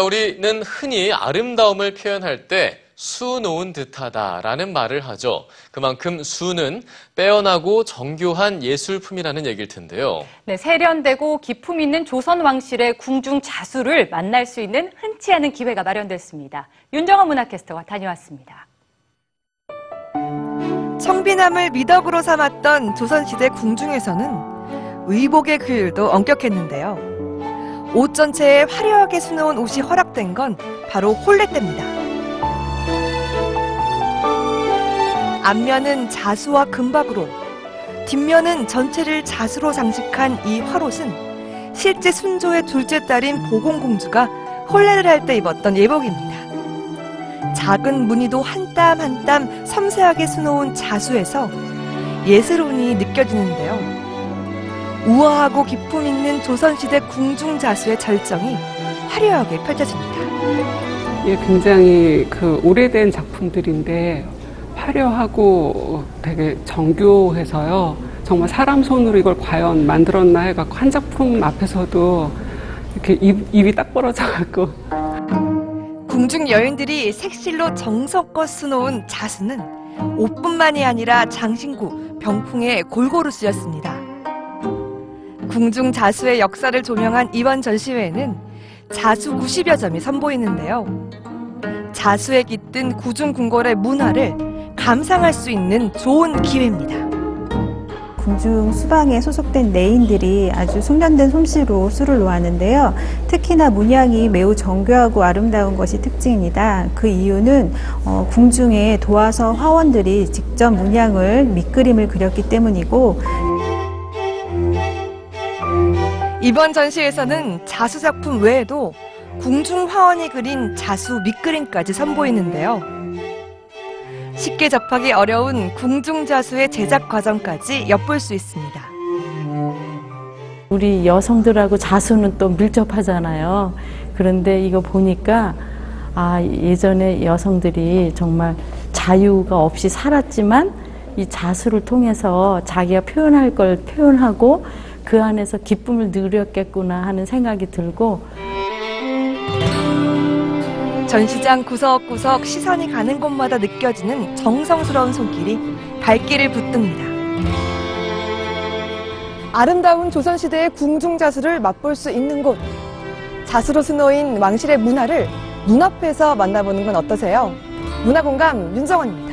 자, 우리는 흔히 아름다움을 표현할 때 수놓은 듯하다라는 말을 하죠. 그만큼 수는 빼어나고 정교한 예술품이라는 얘기일 텐데요. 네, 세련되고 기품 있는 조선 왕실의 궁중 자수를 만날 수 있는 흔치 않은 기회가 마련됐습니다. 윤정원 문화캐스터가 다녀왔습니다. 청빈함을 미덕으로 삼았던 조선시대 궁중에서는 의복의 규율도 엄격했는데요. 옷 전체에 화려하게 수놓은 옷이 허락된 건 바로 홀레 때입니다. 앞면은 자수와 금박으로, 뒷면은 전체를 자수로 장식한 이 화롯은 실제 순조의 둘째 딸인 보공공주가 홀레를 할 때 입었던 예복입니다. 작은 무늬도 한 땀 한땀 섬세하게 수놓은 자수에서 예스러운이 느껴지는데요. 우아하고 기품 있는 조선시대 궁중 자수의 절정이 화려하게 펼쳐집니다. 예, 굉장히 그 오래된 작품들인데 화려하고 되게 정교해서요. 정말 사람 손으로 이걸 과연 만들었나 해갖고 한 작품 앞에서도 이렇게 입, 입이 딱 벌어져갖고 궁중 여인들이 색실로 정성껏 수놓은 자수는 옷뿐만이 아니라 장신구, 병풍에 골고루 쓰였습니다. 궁중 자수의 역사를 조명한 이번 전시회에는 자수 90여 점이 선보이는데요. 자수에 깃든 구중궁궐의 문화를 감상할 수 있는 좋은 기회입니다. 궁중 수방에 소속된 내인들이 아주 숙련된 솜씨로 술을 놓았는데요. 특히나 문양이 매우 정교하고 아름다운 것이 특징입니다. 그 이유는 어, 궁중의 도화서 화원들이 직접 문양을 밑그림을 그렸기 때문이고 이번 전시에서는 자수 작품 외에도 궁중 화원이 그린 자수 밑그림까지 선보이는데요. 쉽게 접하기 어려운 궁중 자수의 제작 과정까지 엿볼 수 있습니다. 우리 여성들하고 자수는 또 밀접하잖아요. 그런데 이거 보니까 아, 예전에 여성들이 정말 자유가 없이 살았지만 이 자수를 통해서 자기가 표현할 걸 표현하고 그 안에서 기쁨을 누렸겠구나 하는 생각이 들고 전시장 구석구석 시선이 가는 곳마다 느껴지는 정성스러운 손길이 발길을 붙듭니다. 아름다운 조선시대의 궁중자수를 맛볼 수 있는 곳. 자수로 수놓인 왕실의 문화를 눈앞에서 만나보는 건 어떠세요? 문화공감 윤정원입니다.